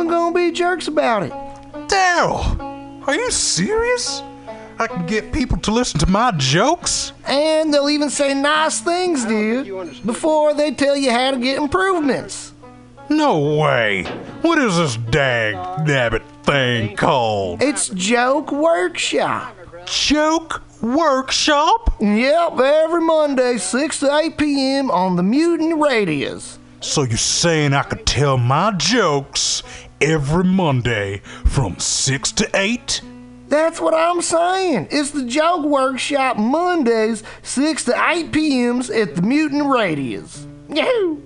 even gonna be jerks about it. Daryl, are you serious? I can get people to listen to my jokes? And they'll even say nice things, dude, before they tell you how to get improvements. No way. What is this dag nabbit thing called? It's Joke Workshop. Joke Workshop? Yep, every Monday, 6 to 8 p.m. on the Mutiny Radio. So you're saying I could tell my jokes every Monday from 6 to 8? That's what I'm saying. It's the Joke Workshop Mondays, 6 to 8 p.m.s at the Mutiny Radio. Yahoo!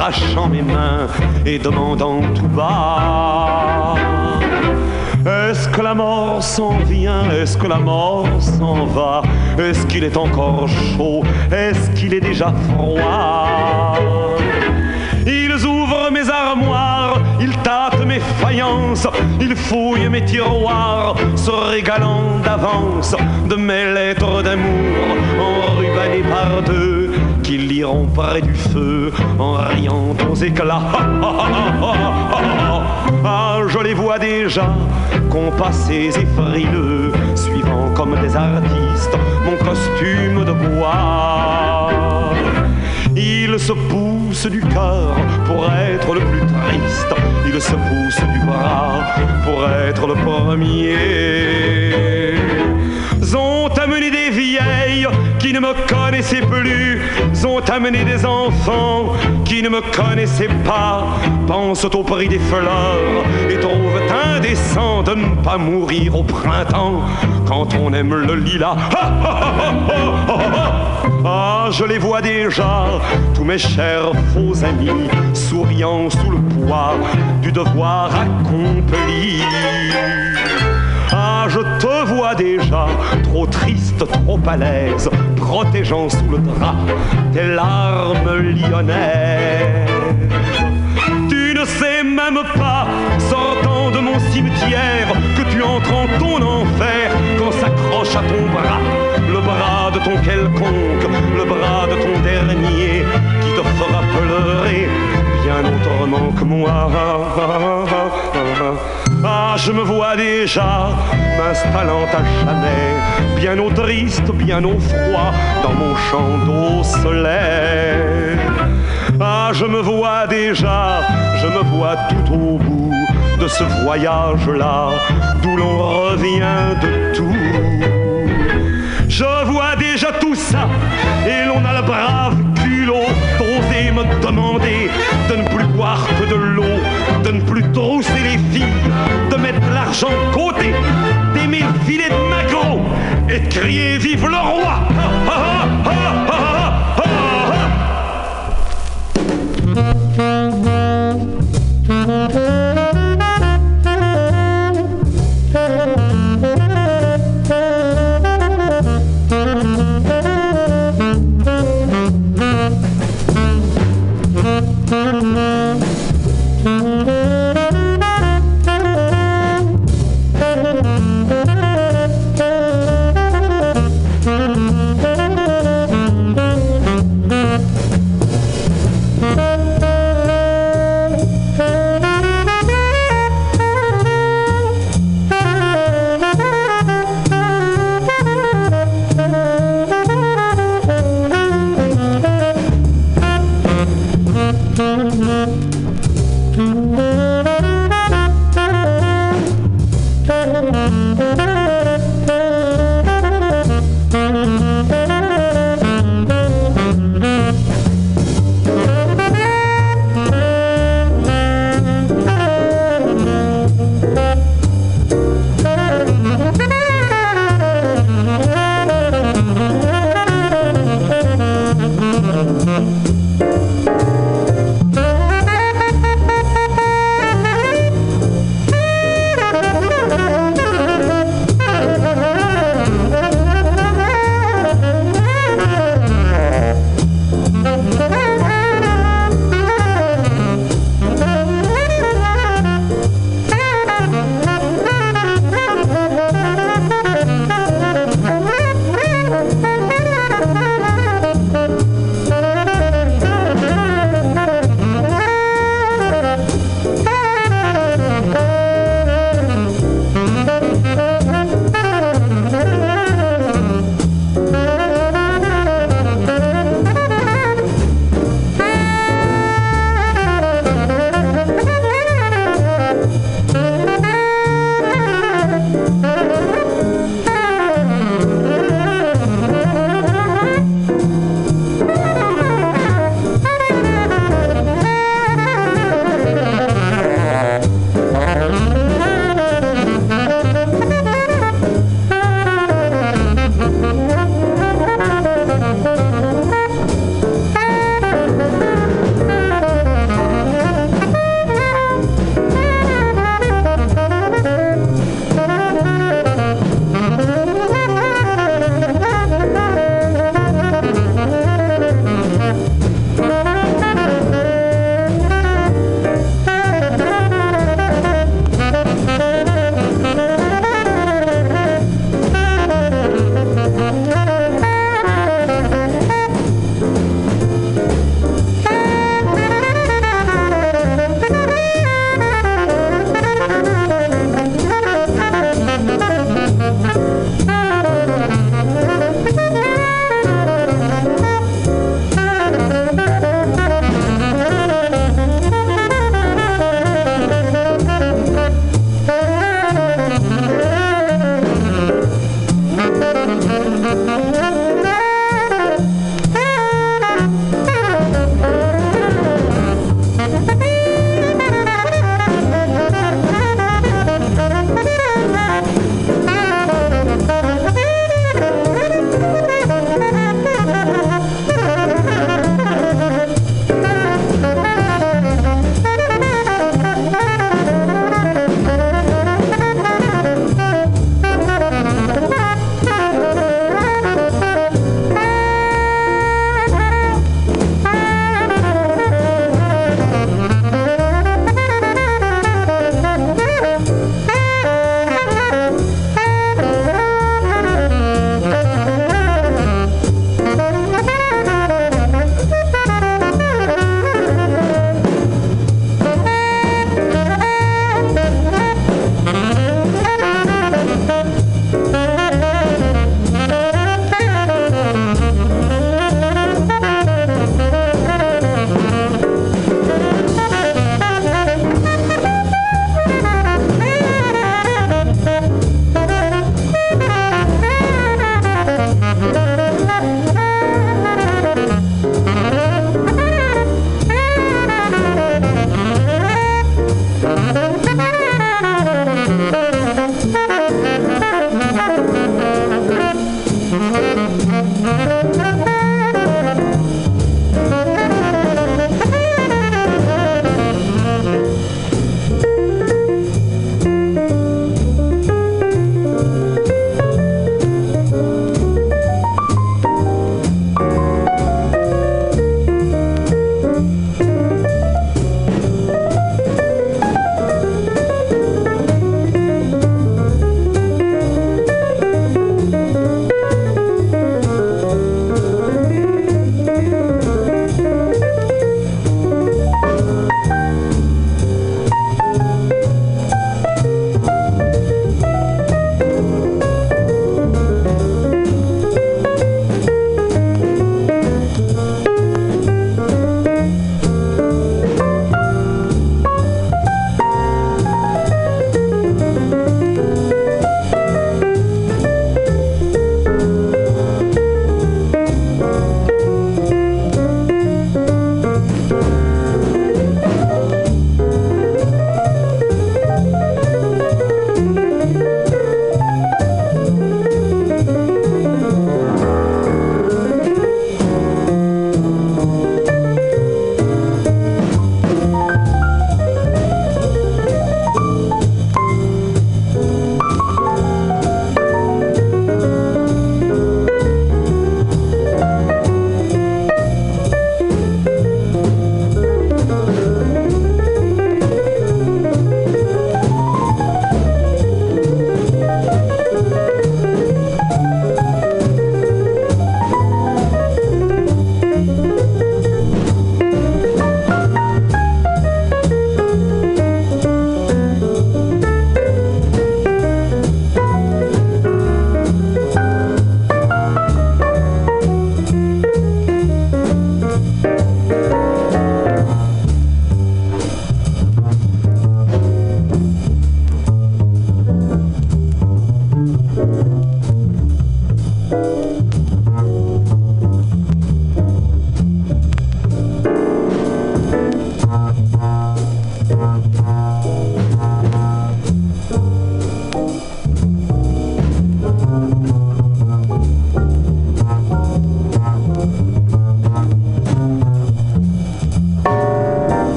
Et s'arrachant mes mains et demandant tout bas. Est-ce que la mort s'en vient? Est-ce que la mort s'en va? Est-ce qu'il est encore chaud? Est-ce qu'il est déjà froid? Ils ouvrent mes armoires, ils tâtent mes faïences, ils fouillent mes tiroirs, se régalant d'avance de mes lettres d'amour enrubannées par deux qu'ils liront près du feu en riant aux éclats. Ah, je les vois déjà, compassés et frileux, suivant comme des artistes mon costume de bois. Il se pousse du cœur pour être le plus triste. Il se pousse du bras pour être le premier. Ont amené des qui ne me connaissaient plus. Ont amené des enfants qui ne me connaissaient pas. Pensent au prix des fleurs et trouvent indécent de ne pas mourir au printemps quand on aime le lilas. Ah. Ah, je les vois déjà, tous mes chers faux amis, souriant sous le poids du devoir accompli. Je te vois déjà, trop triste, trop à l'aise, protégeant sous le drap tes larmes lyonnaises. Tu ne sais même pas, sortant de mon cimetière, que tu entres en ton enfer quand s'accroche à ton bras le bras de ton quelconque, le bras de ton dernier qui te fera pleurer bien autrement que moi. Ah, je me vois déjà m'installant à jamais, bien au triste, bien au froid, dans mon champ d'eau soleil. Ah, je me vois déjà, je me vois tout au bout de ce voyage-là, d'où l'on revient de tout. Je vois déjà tout ça, et l'on a le brave culot d'oser me demander de ne plus boire que de l'eau, plus trousser les filles, de mettre l'argent de côté, d'aimer le filet de maquereau et de crier Vive le roi!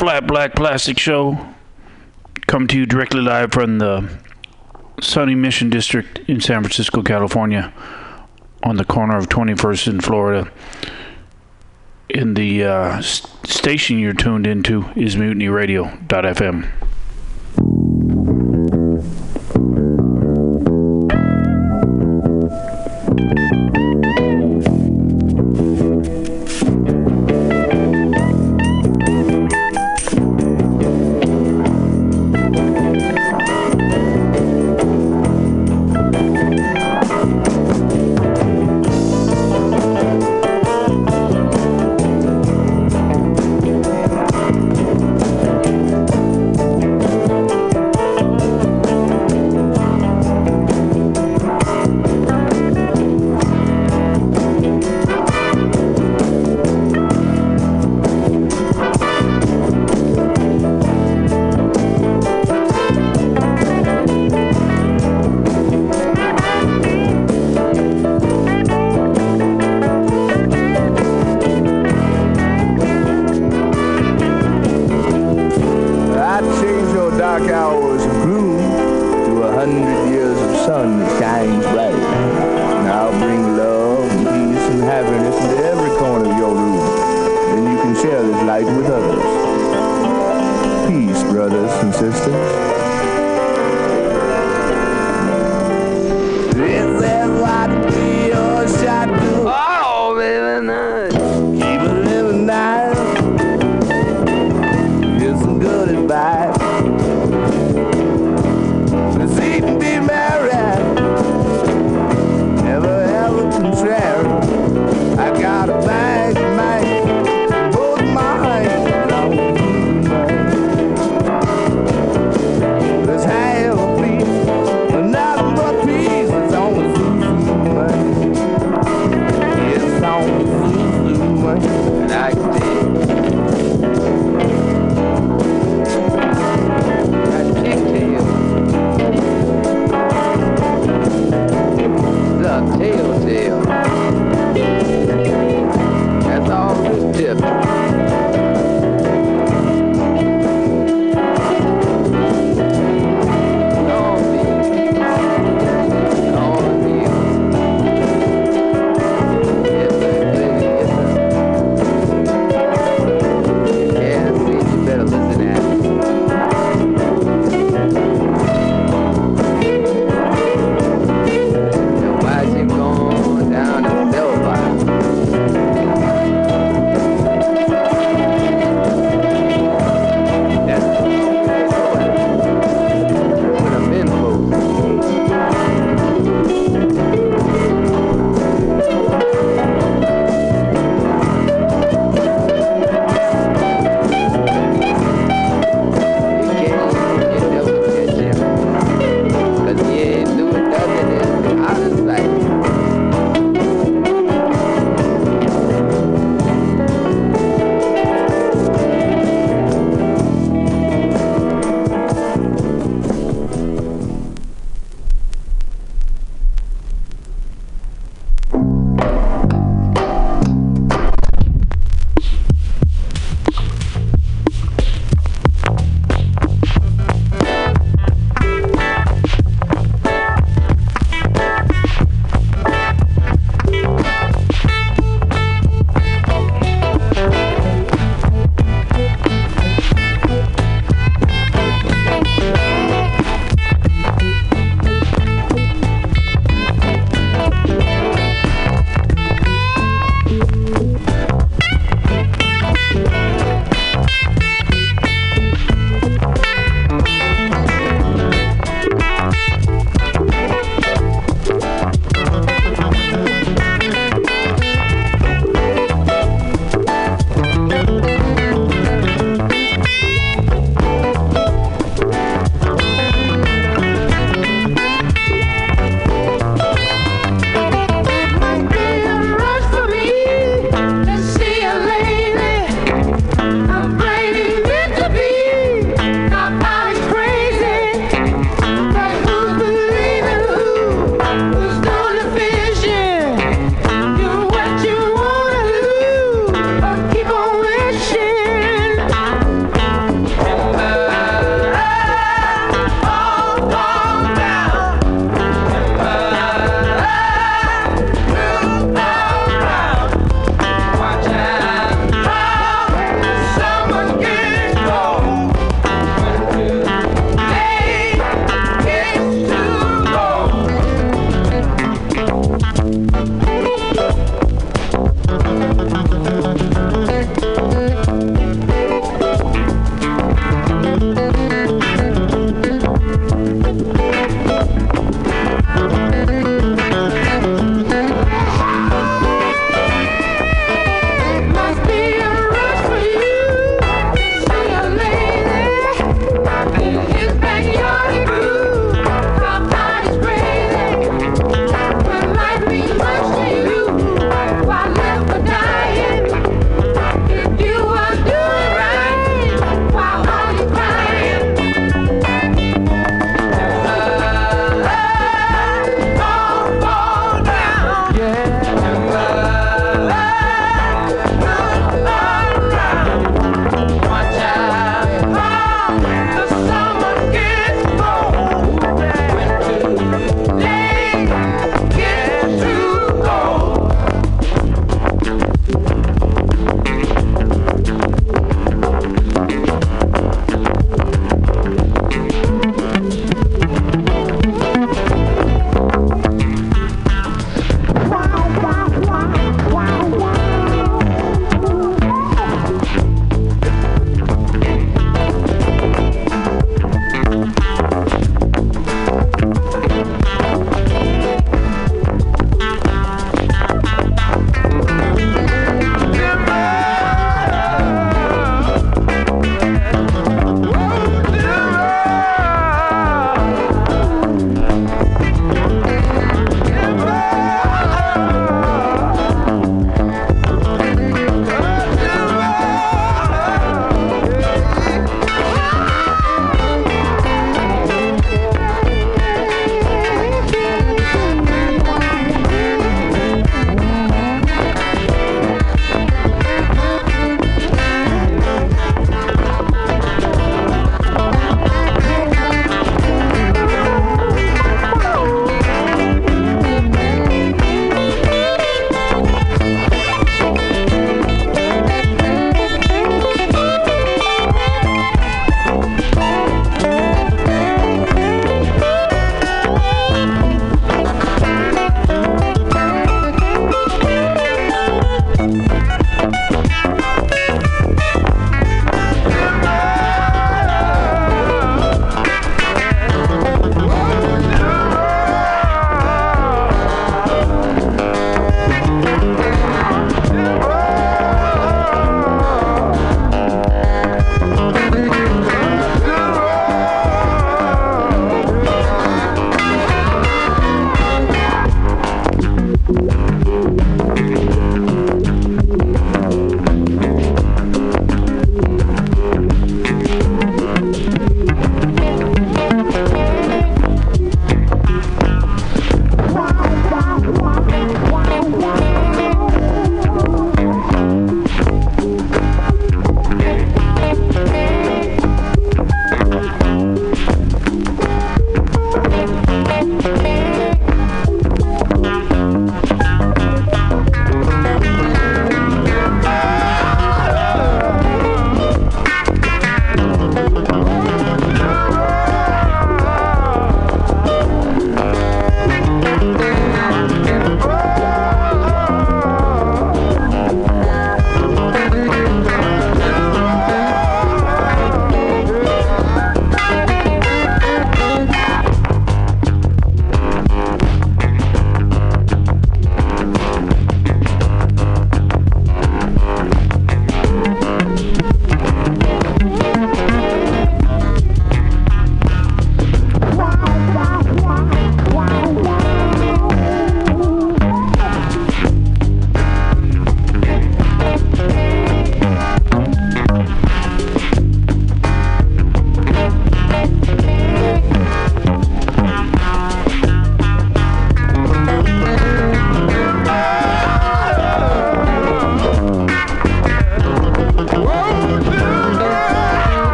Flat Black Plastic Show. Come to you directly live from the sunny Mission District in San Francisco, California, on the corner of 21st and Florida. In the uh, station you're tuned into is mutinyradio.fm.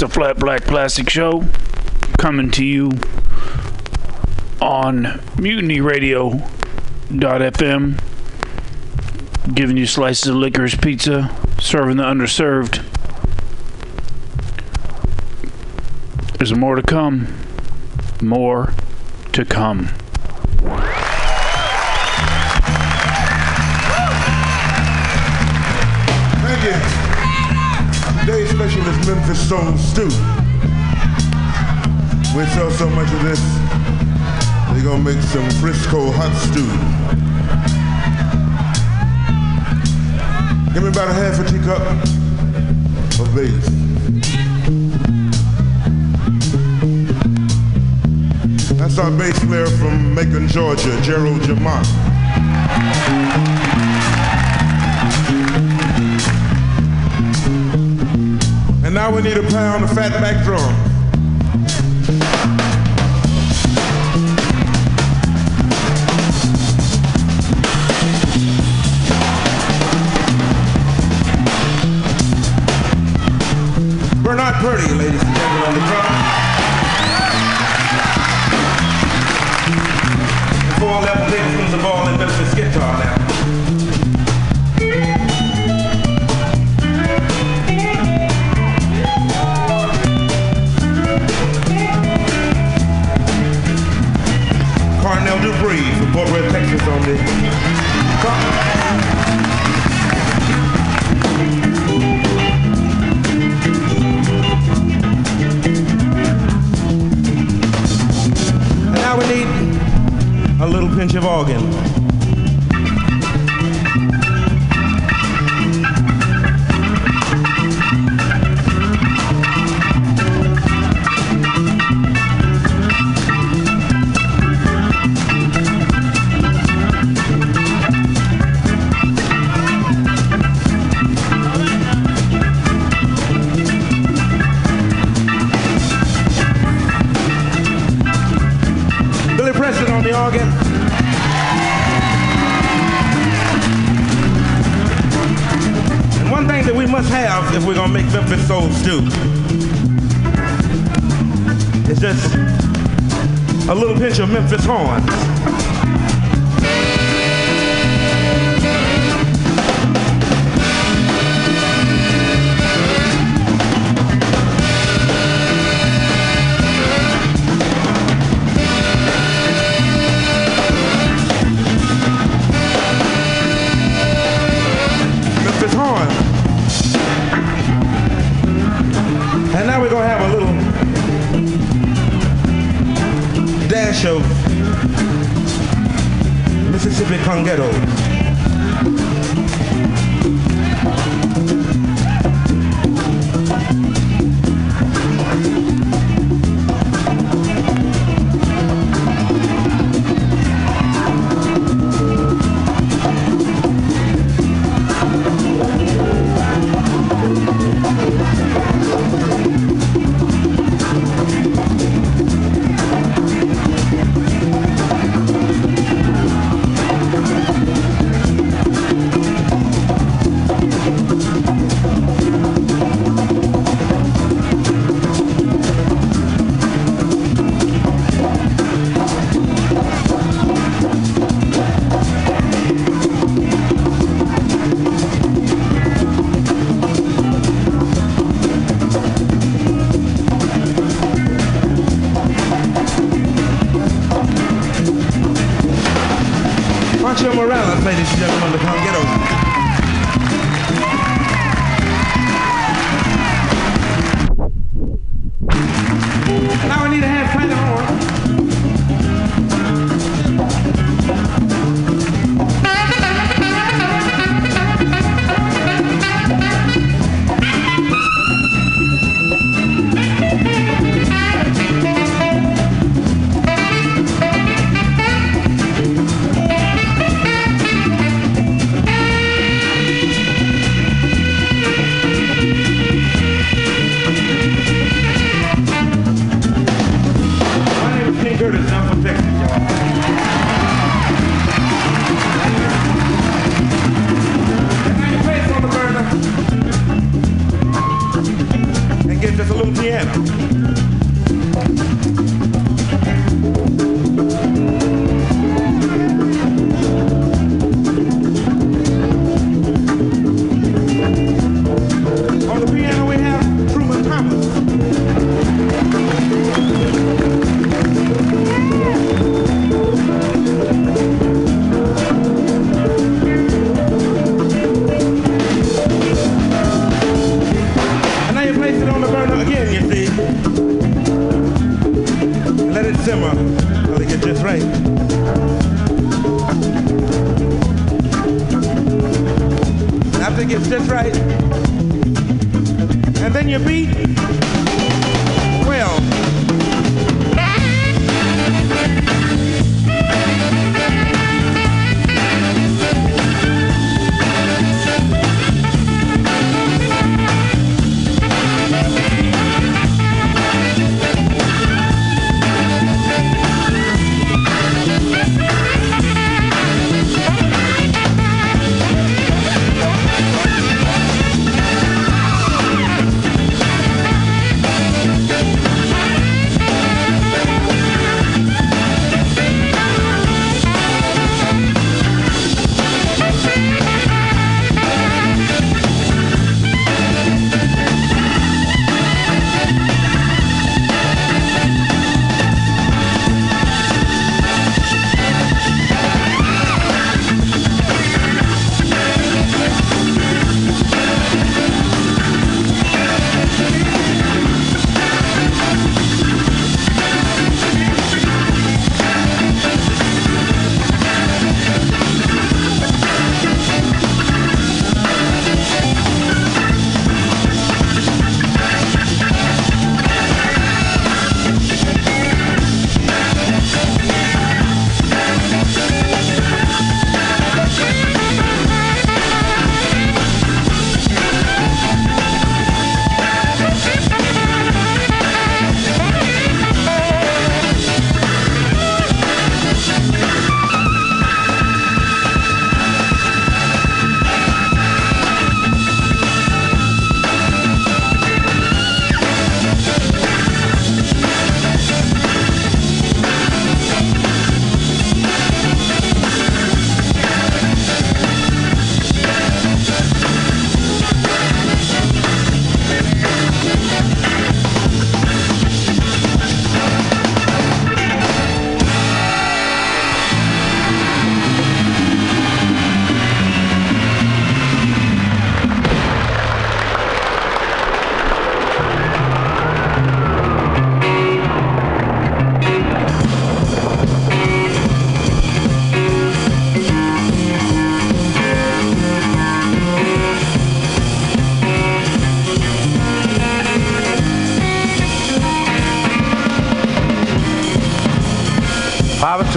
It's a flat black plastic show coming to you on mutinyradio.fm, giving you slices of licorice pizza, serving the underserved. There's more to come. More to come. Soul Stew. We sell so much of this, we're gonna make some Frisco hot stew. Give me about a half a teacup of base. That's our bass player from Macon, Georgia, Gerald Jemmott. And now we need a pound of fatback drum.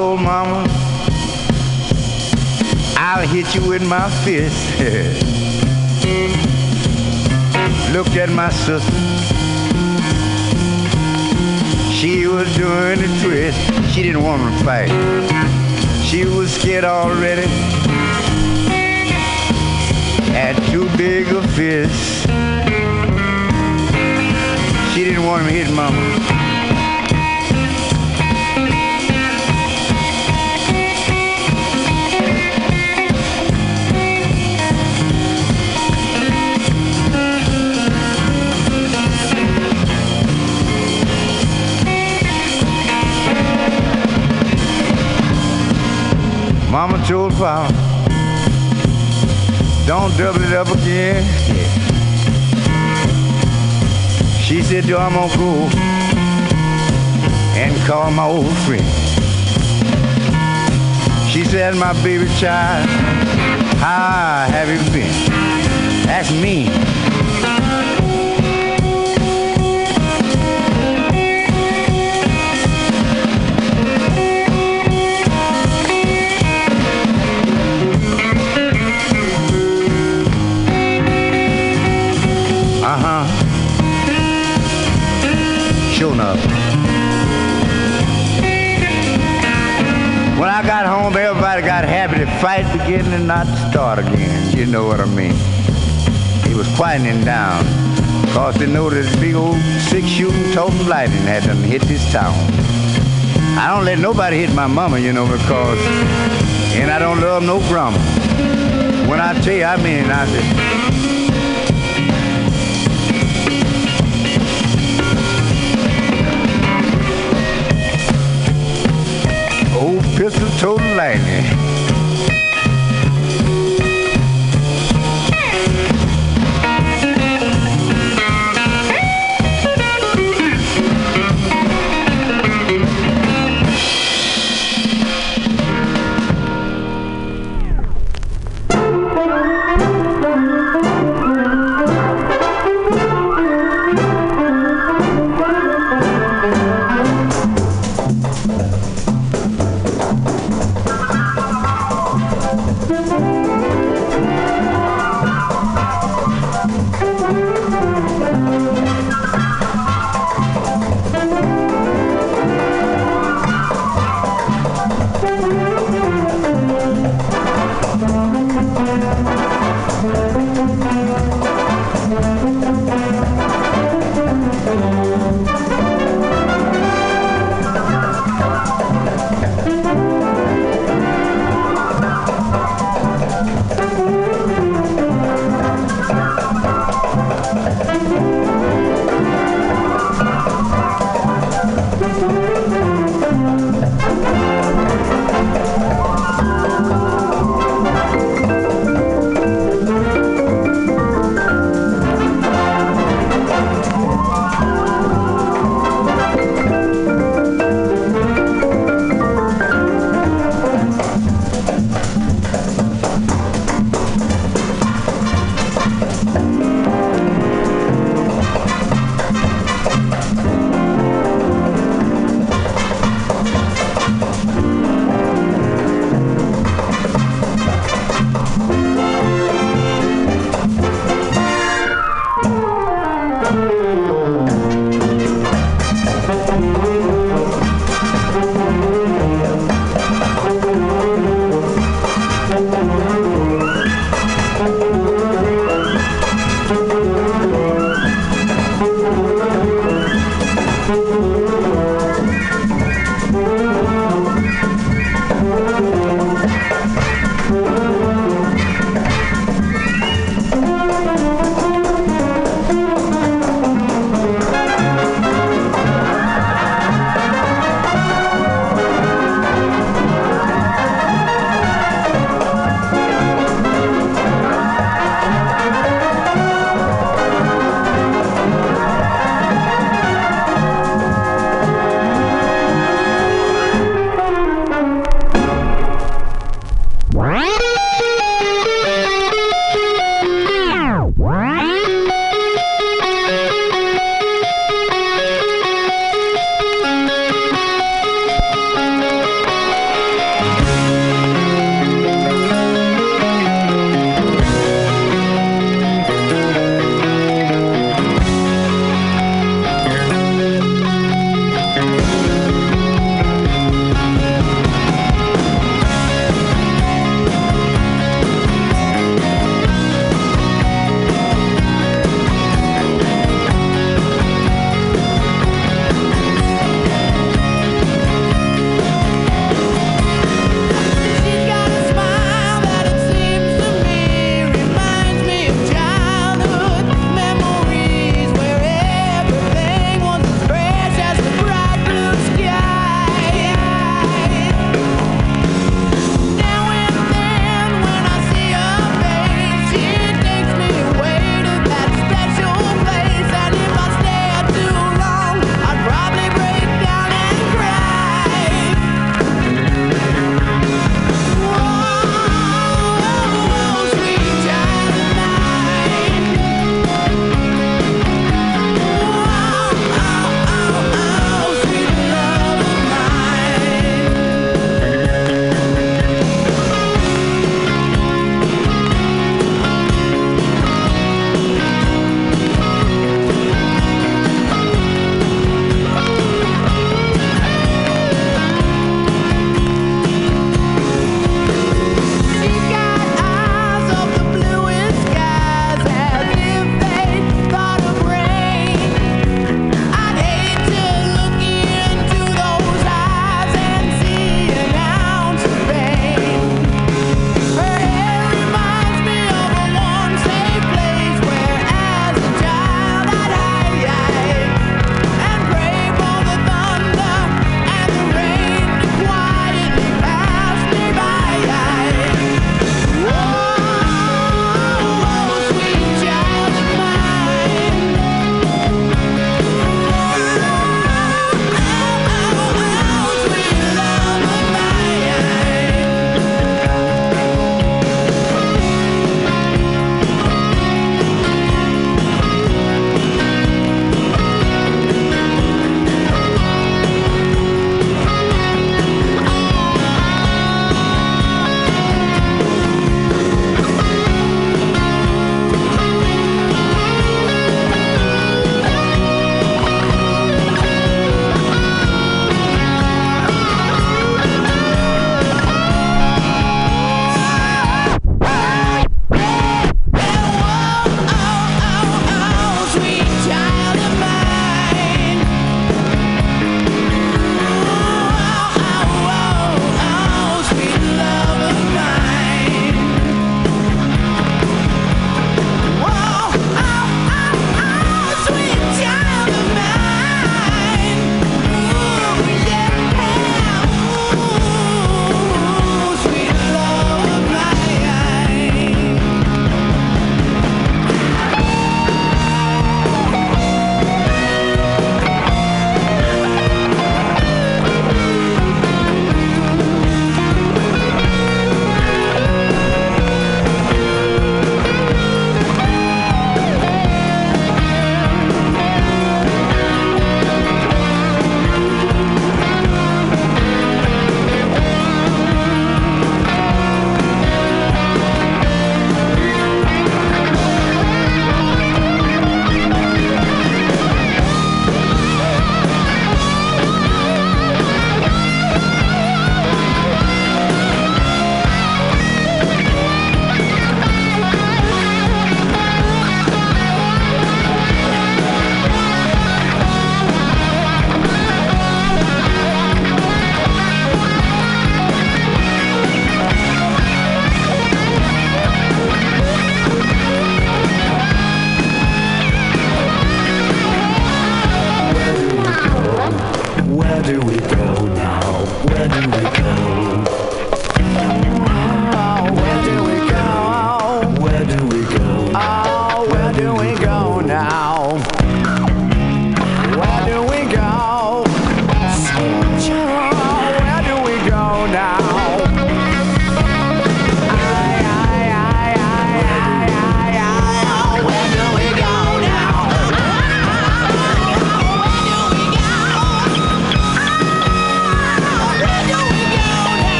Told Mama, I'll hit you with my fist. Looked at my sister. She was doing a twist. She didn't want to fight. She was scared already. Had too big a fist. She didn't want to hit Mama. Papa, don't double it up again. She said, yo, I'm gonna go and call my old friend. She said, my baby child, how have you been? That's me. Fight beginning and not start again. You know what I mean. He was quieting down. Cause they know that big old six shooting totem lightning had done hit this town. I don't let nobody hit my mama, you know, because and I don't love no grandma. When I tell you, I mean it. I Old pistol total lightning.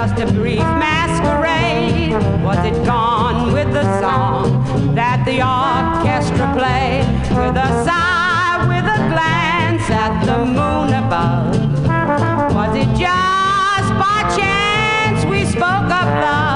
just a brief masquerade? Was it gone with the song that the orchestra played? With a sigh, with a glance at the moon above, was it just by chance we spoke of love?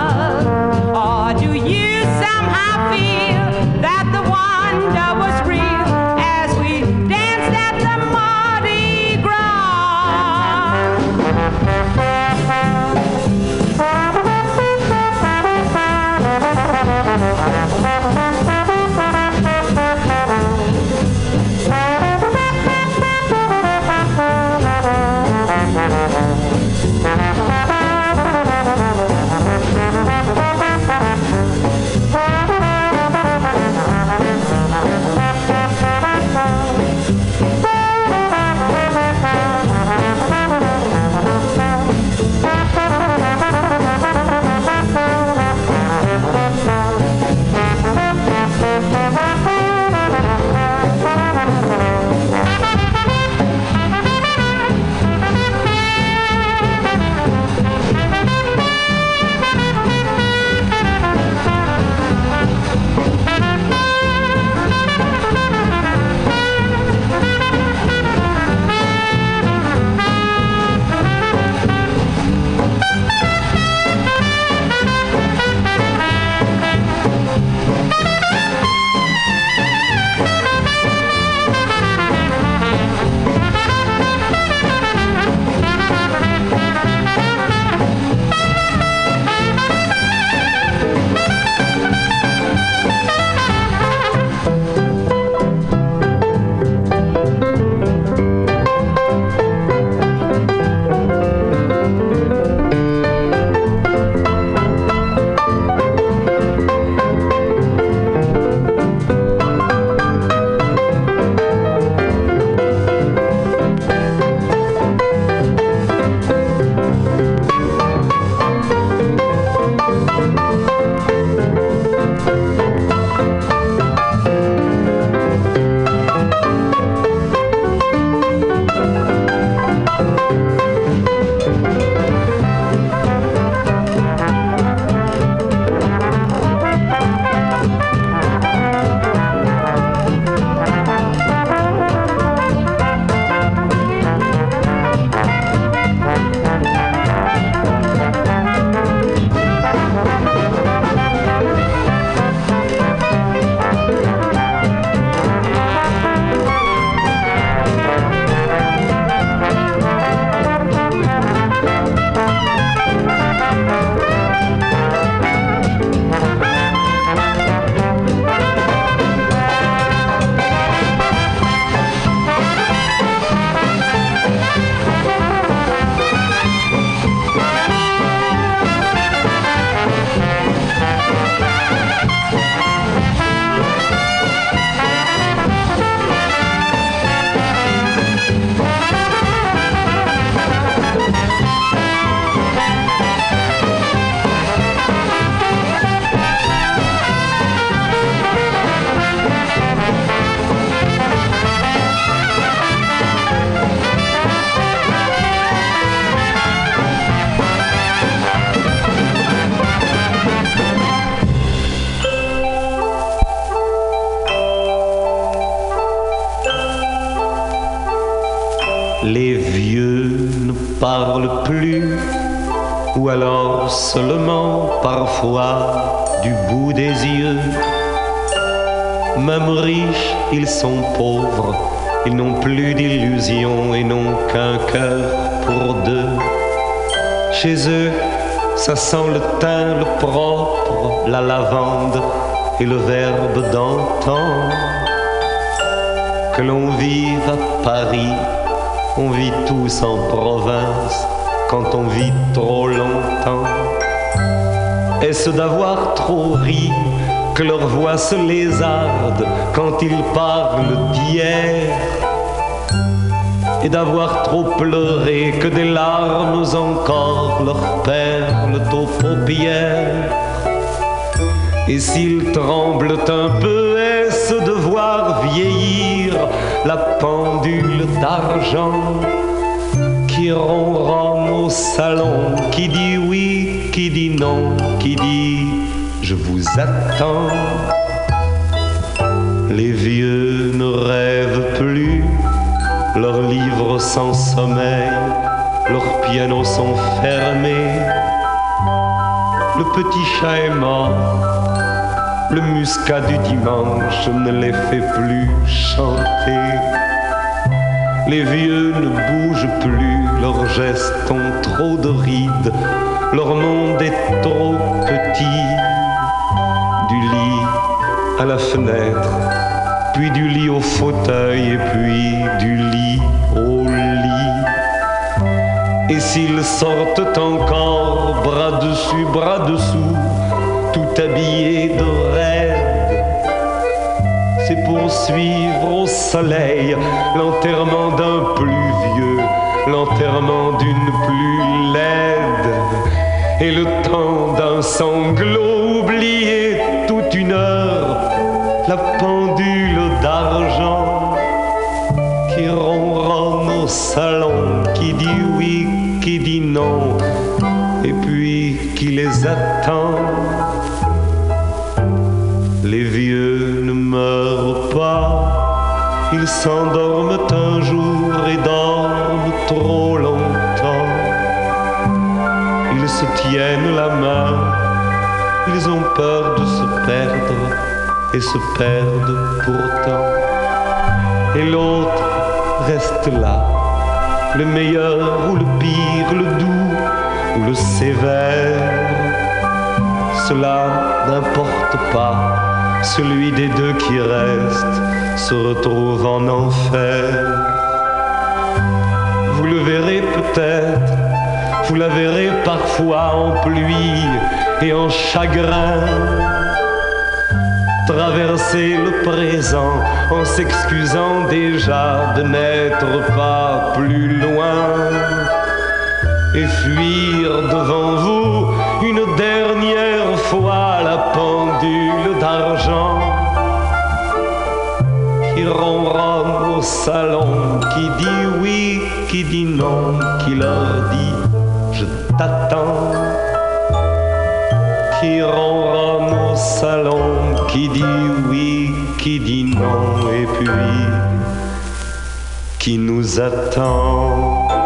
Parle plus, ou alors seulement parfois du bout des yeux. Même riches, ils sont pauvres, ils n'ont plus d'illusions et n'ont qu'un cœur pour deux. Chez eux, ça sent le thym, le propre, la lavande et le verbe d'antan. Que l'on vive à Paris, on vit tous en province quand on vit trop longtemps. Est-ce d'avoir trop ri que leur voix se lézarde quand ils parlent d'hier? Et d'avoir trop pleuré que des larmes encore leur perlent aux paupières? Et s'ils tremblent un peu, est-ce de voir vieillir la pendule d'argent qui ronronne au salon, qui dit oui, qui dit non, qui dit je vous attends. Les vieux ne rêvent plus, leurs livres sans sommeil, leurs pianos sont fermés. Le petit chat est mort, le muscat du dimanche ne les fait plus chanter. Les vieux ne bougent plus, leurs gestes ont trop de rides, leur monde est trop petit. Du lit à la fenêtre, puis du lit au fauteuil, et puis du lit au lit. Et s'ils sortent encore, bras dessus, bras dessous, tout habillés de c'est pour suivre au soleil l'enterrement d'un plus vieux, l'enterrement d'une plus laide, et le temps d'un sanglot oublié toute une heure, la pendule d'argent qui ronronne au salon, qui dit oui, qui dit non, et puis qui les attend. S'endorment un jour et dorment trop longtemps. Ils se tiennent la main, ils ont peur de se perdre et se perdent pourtant. Et l'autre reste là, le meilleur ou le pire, le doux ou le sévère. Cela n'importe pas, celui des deux qui reste se retrouve en enfer. Vous le verrez peut-être, vous la verrez parfois en pluie et en chagrin. Traverser le présent en s'excusant déjà de n'être pas plus loin et fuir devant vous une dernière fois la pendule d'argent qui ronronne au salon, qui dit oui, qui dit non, qui leur dit je t'attends, qui ronronne au salon, qui dit oui, qui dit non, et puis qui nous attend?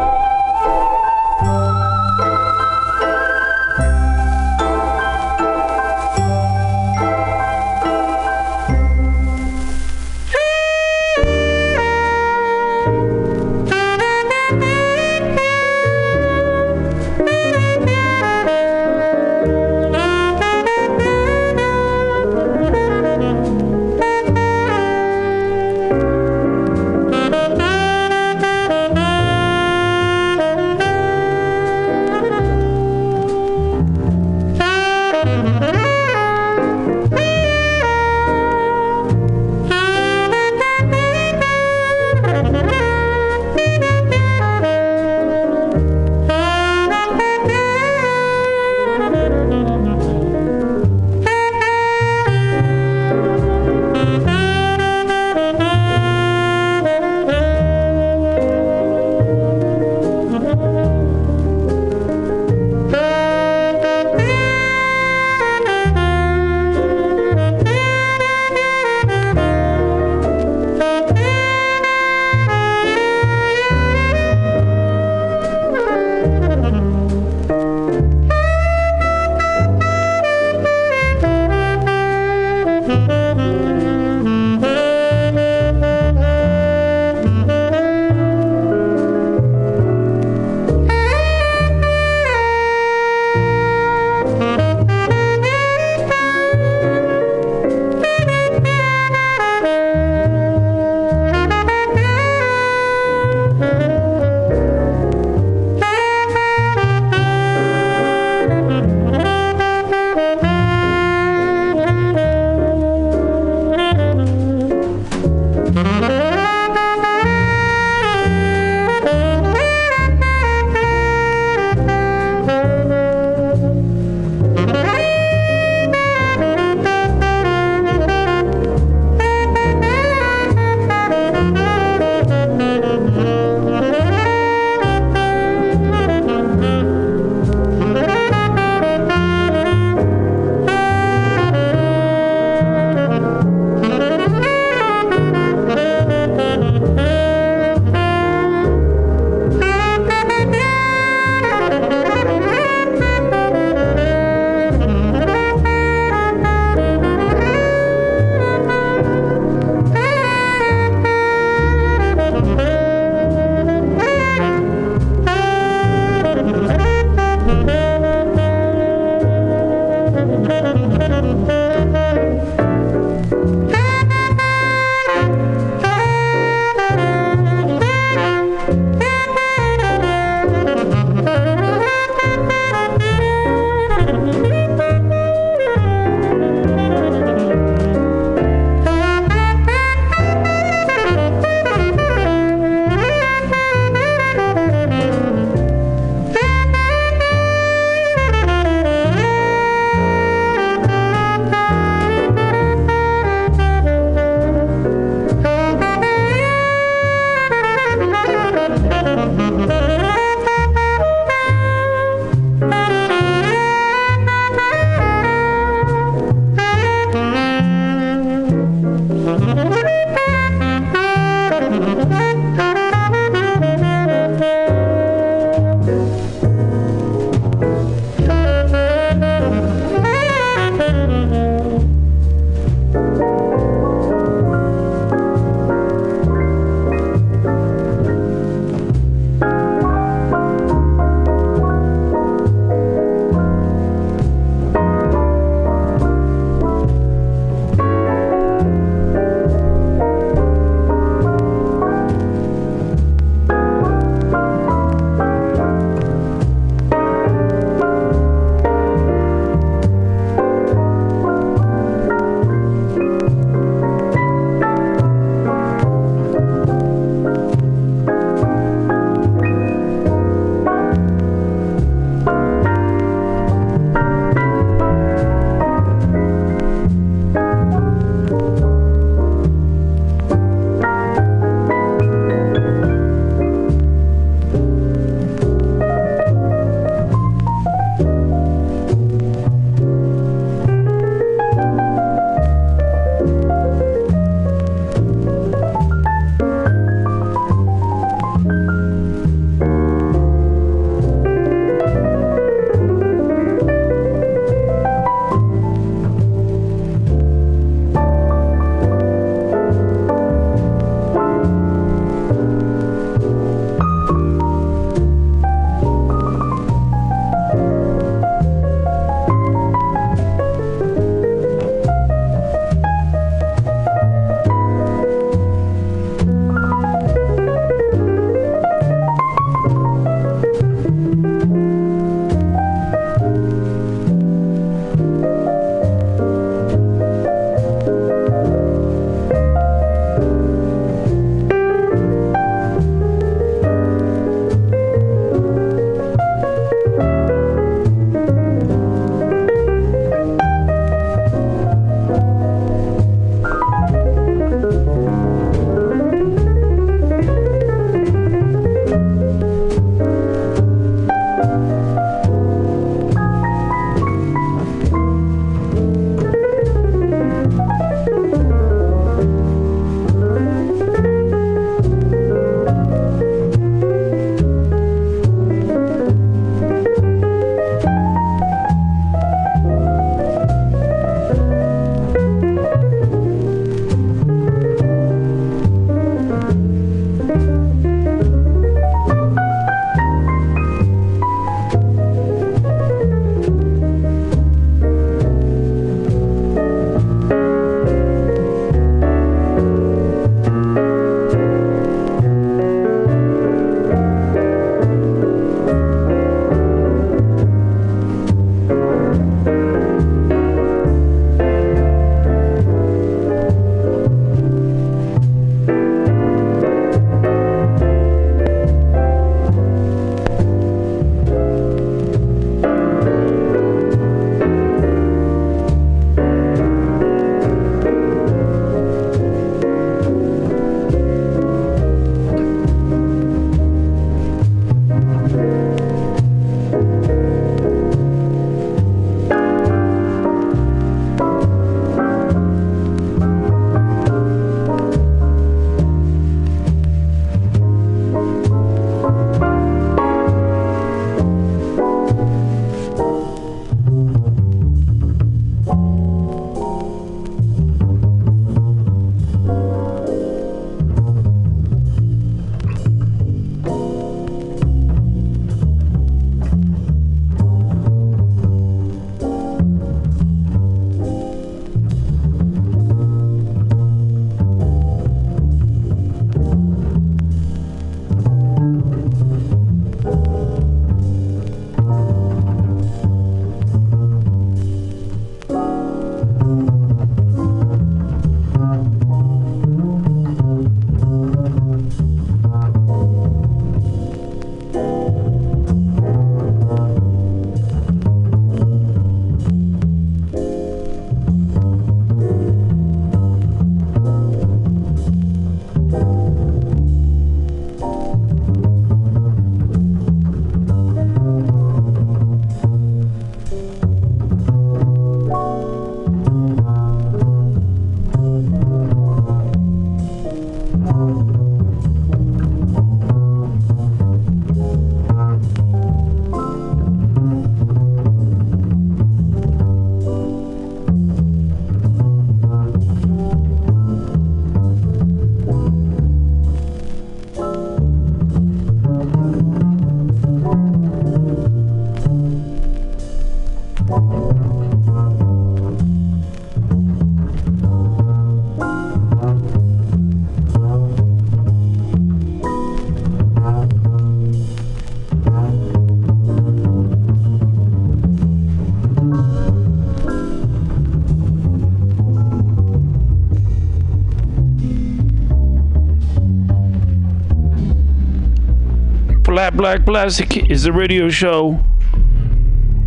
Black Plastic is a radio show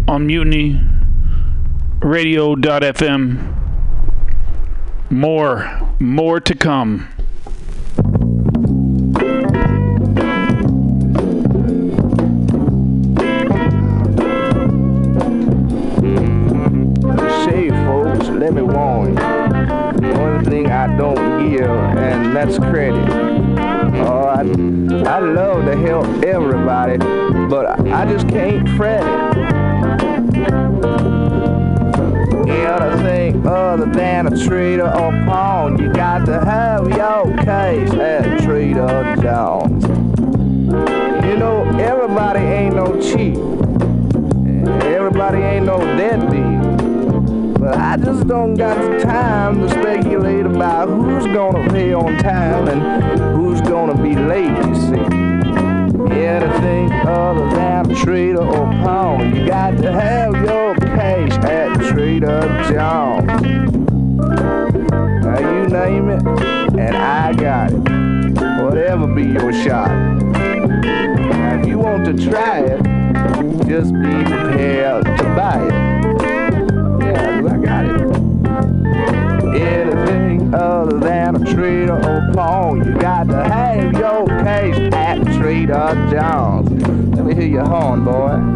on Mutiny Radio.fm. More, more to come. Trader or pawn, you got to have your case at Trader John's. You know, everybody ain't no cheat. Everybody ain't no deadbeat. But I just don't got the time to speculate about who's gonna pay on time and who's gonna be late, you see. Anything other than a trader or pawn, you got to have your cash at Trader John's. Name it, and I got it. Whatever be your shot. Now if you want to try it, just be prepared to buy it. Yeah, I got it. Anything other than a trader or pawn, you got to have your case at Trader John's. Let me hear your horn, boy.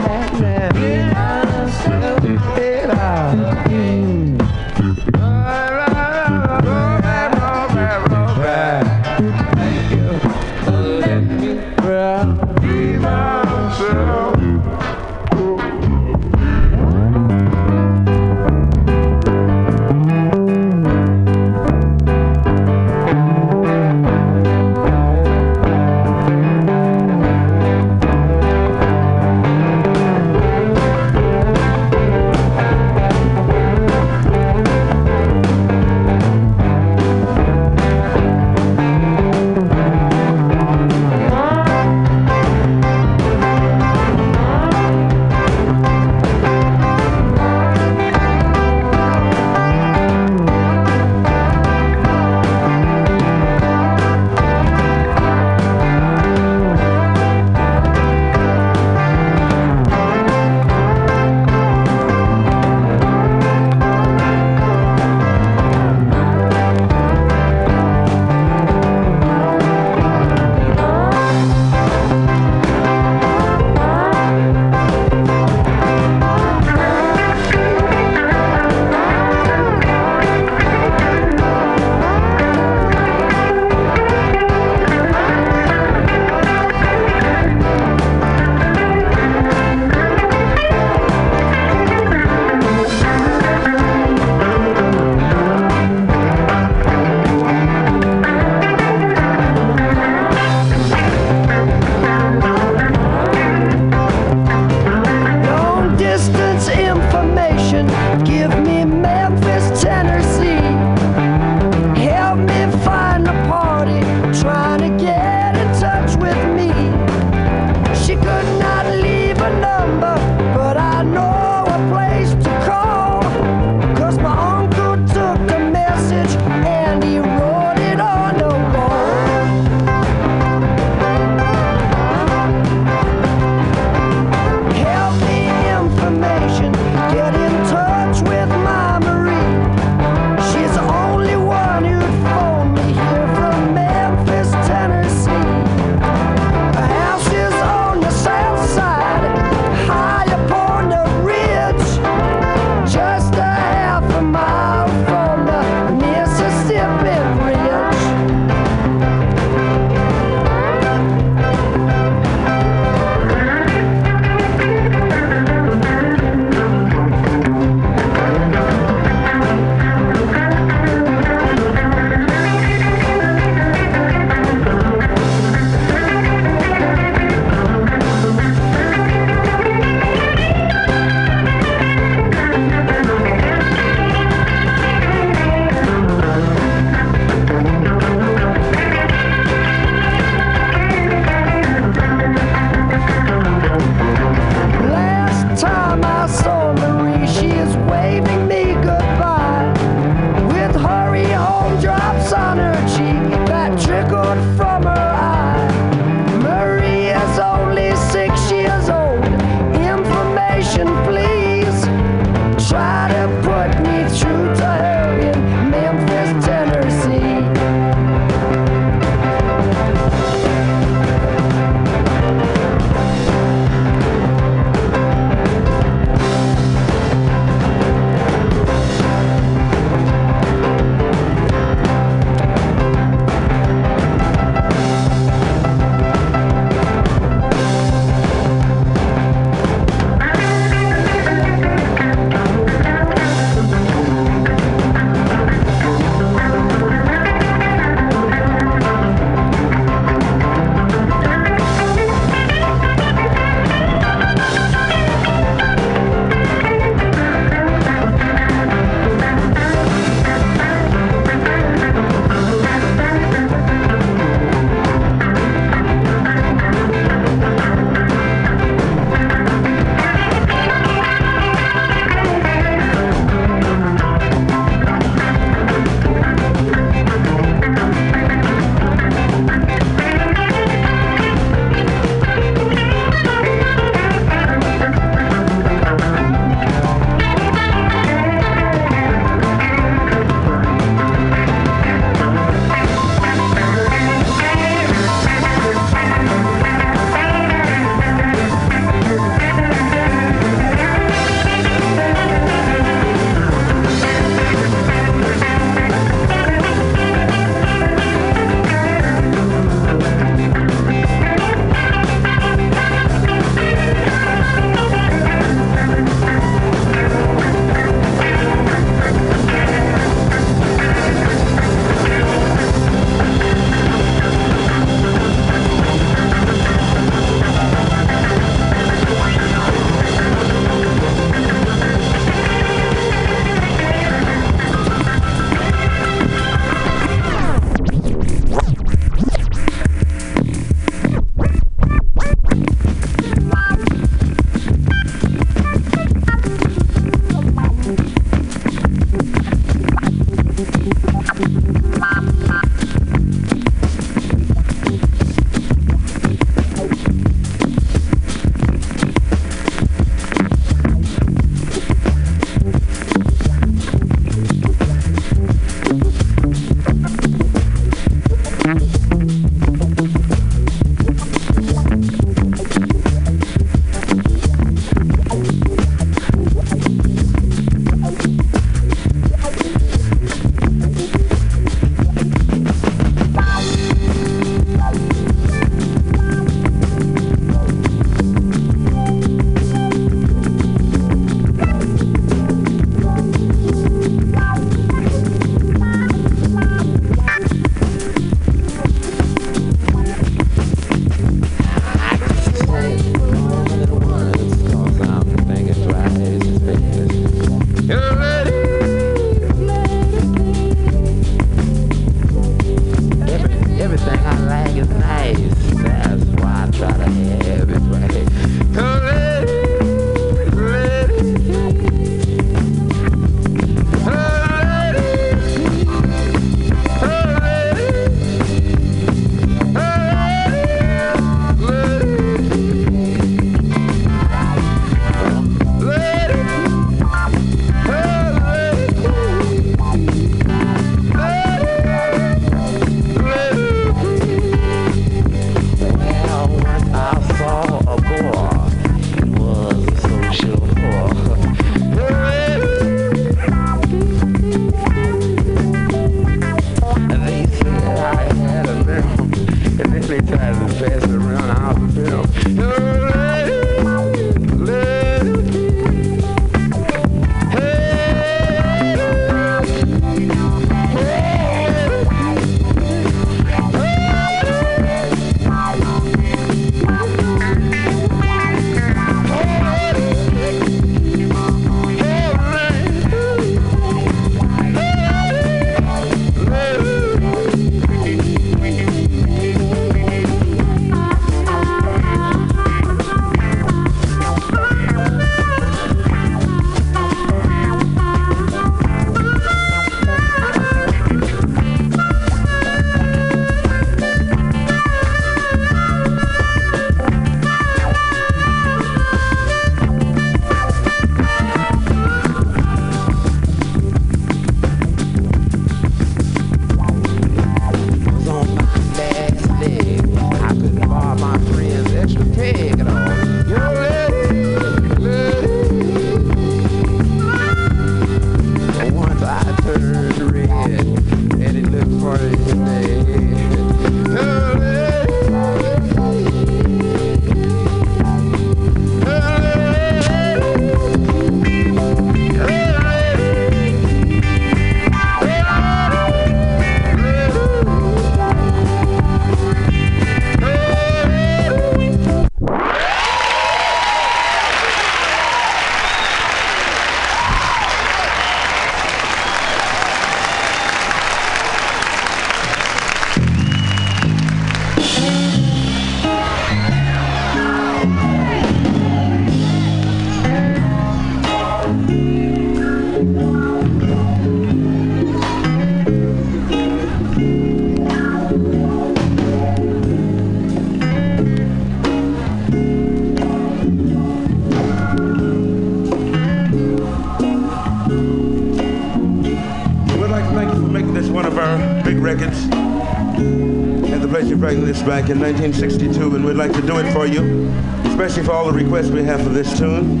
This back in 1962, and we'd like to do it for you, especially for all the requests we have for this tune.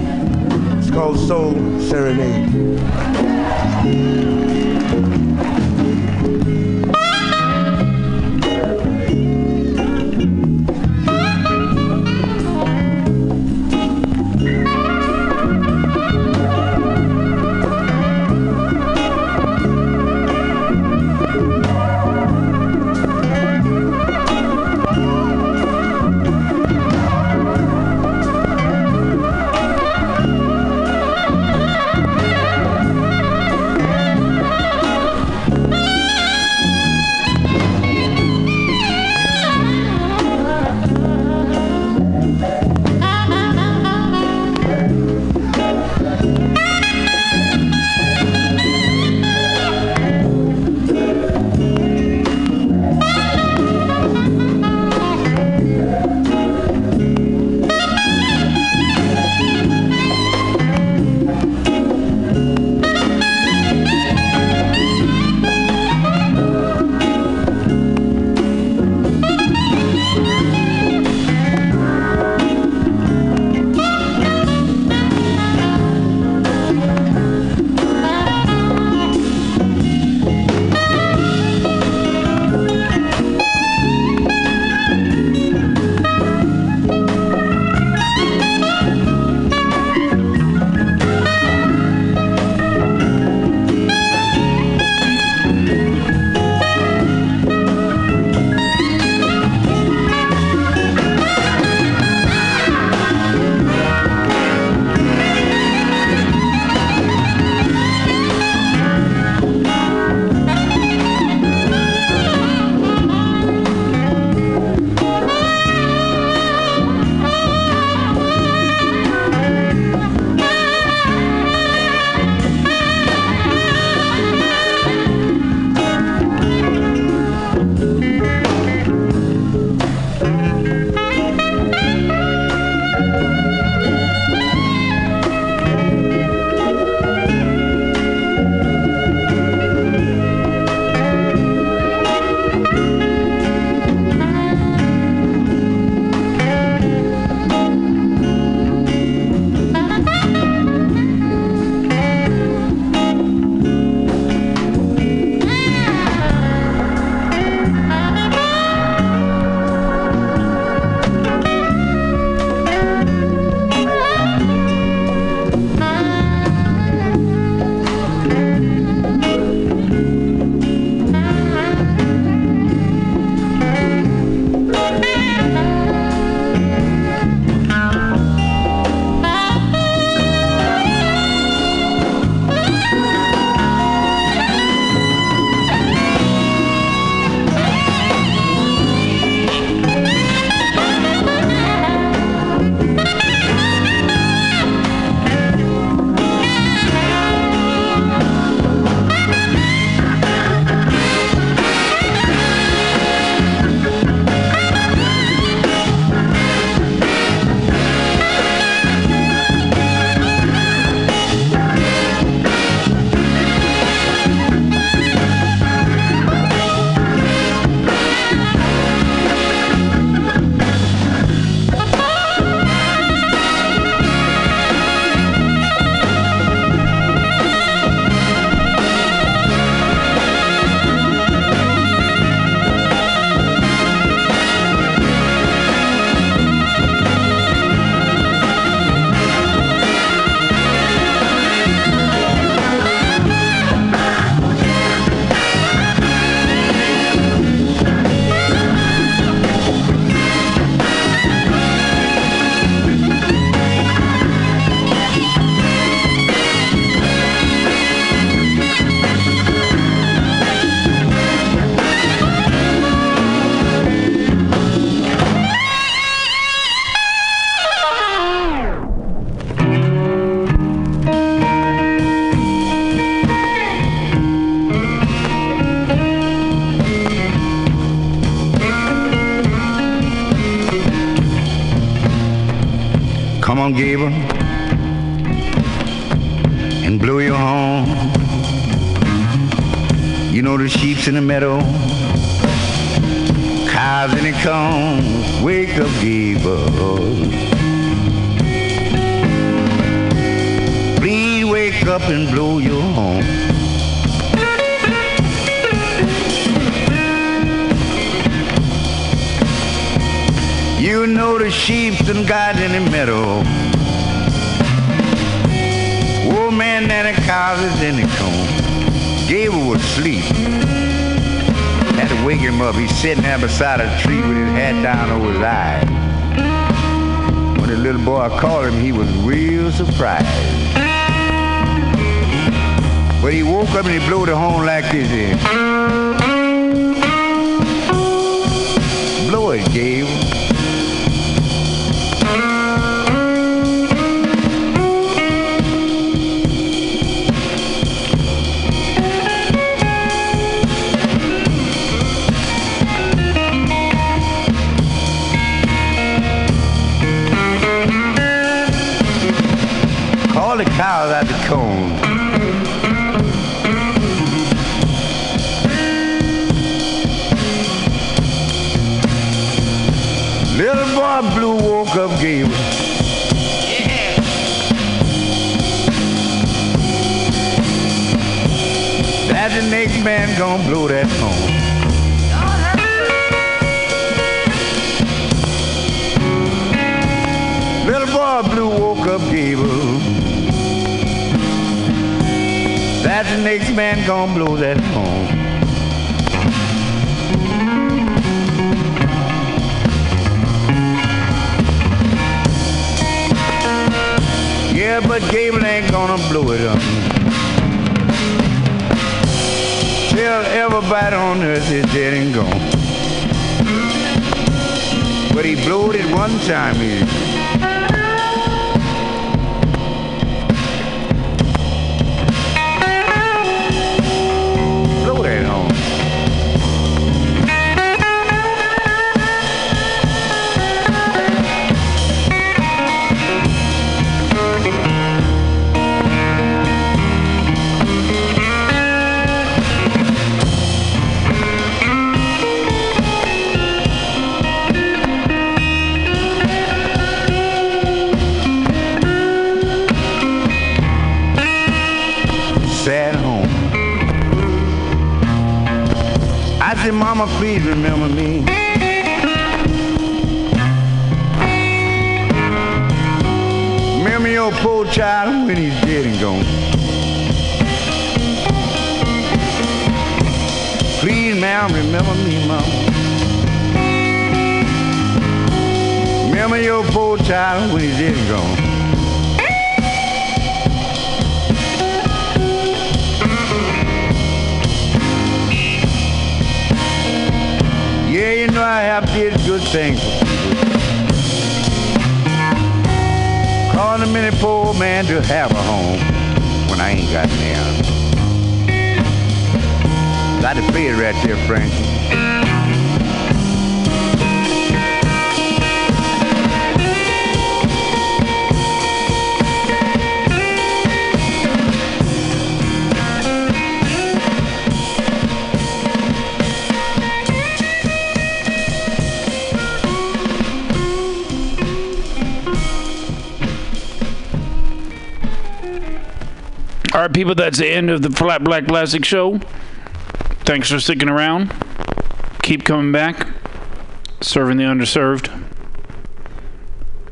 It's called Soul Serenade. In the meadow, cows in the corn. Wake up, Gable. Please wake up and blow your horn. You know the sheep and got in the meadow. Old man and the cows is in the corn. Gable was asleep. Had to wake him up. He's sitting there beside a tree with his hat down over his eye. When the little boy called him, he was real surprised. But he woke up and he blew the horn like this. Blow it, Gable. Blue woke up Gable. That's the next man gonna blow that horn. Little boy blue woke up Gable. That's the next man gonna blow that horn. Yeah, but Gable ain't gonna blow it up. Tell everybody on earth is dead and gone. But he blowed it one time here. Remember me. Have a home when I ain't got none. Got to pay it right there, Frankie. All right, people, that's the end of the Flat Black Plastic Show. Thanks for sticking around. Keep coming back, serving the underserved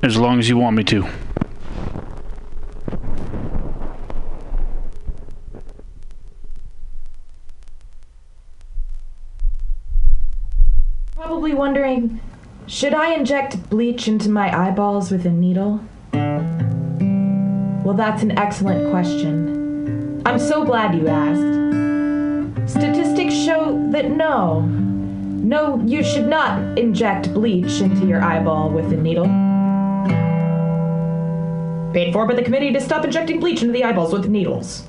as long as you want me to. Probably wondering, should I inject bleach into my eyeballs with a needle? Well, that's an excellent question. I'm so glad you asked. Statistics show that no. No, you should not inject bleach into your eyeball with a needle. Paid for by the committee to stop injecting bleach into the eyeballs with needles.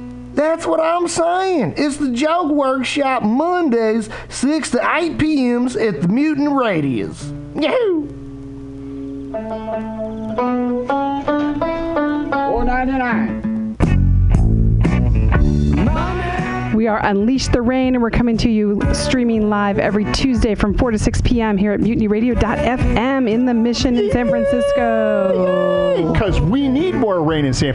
That's what I'm saying. It's the Joke Workshop Mondays, 6 to 8 p.m.s at the Mutant Radius. Yahoo! Four ninety nine. We are Unleash the Rain, and we're coming to you streaming live every Tuesday from 4 to 6 p.m. here at mutinyradio.fm in the Mission in San Francisco. Because we need more rain in San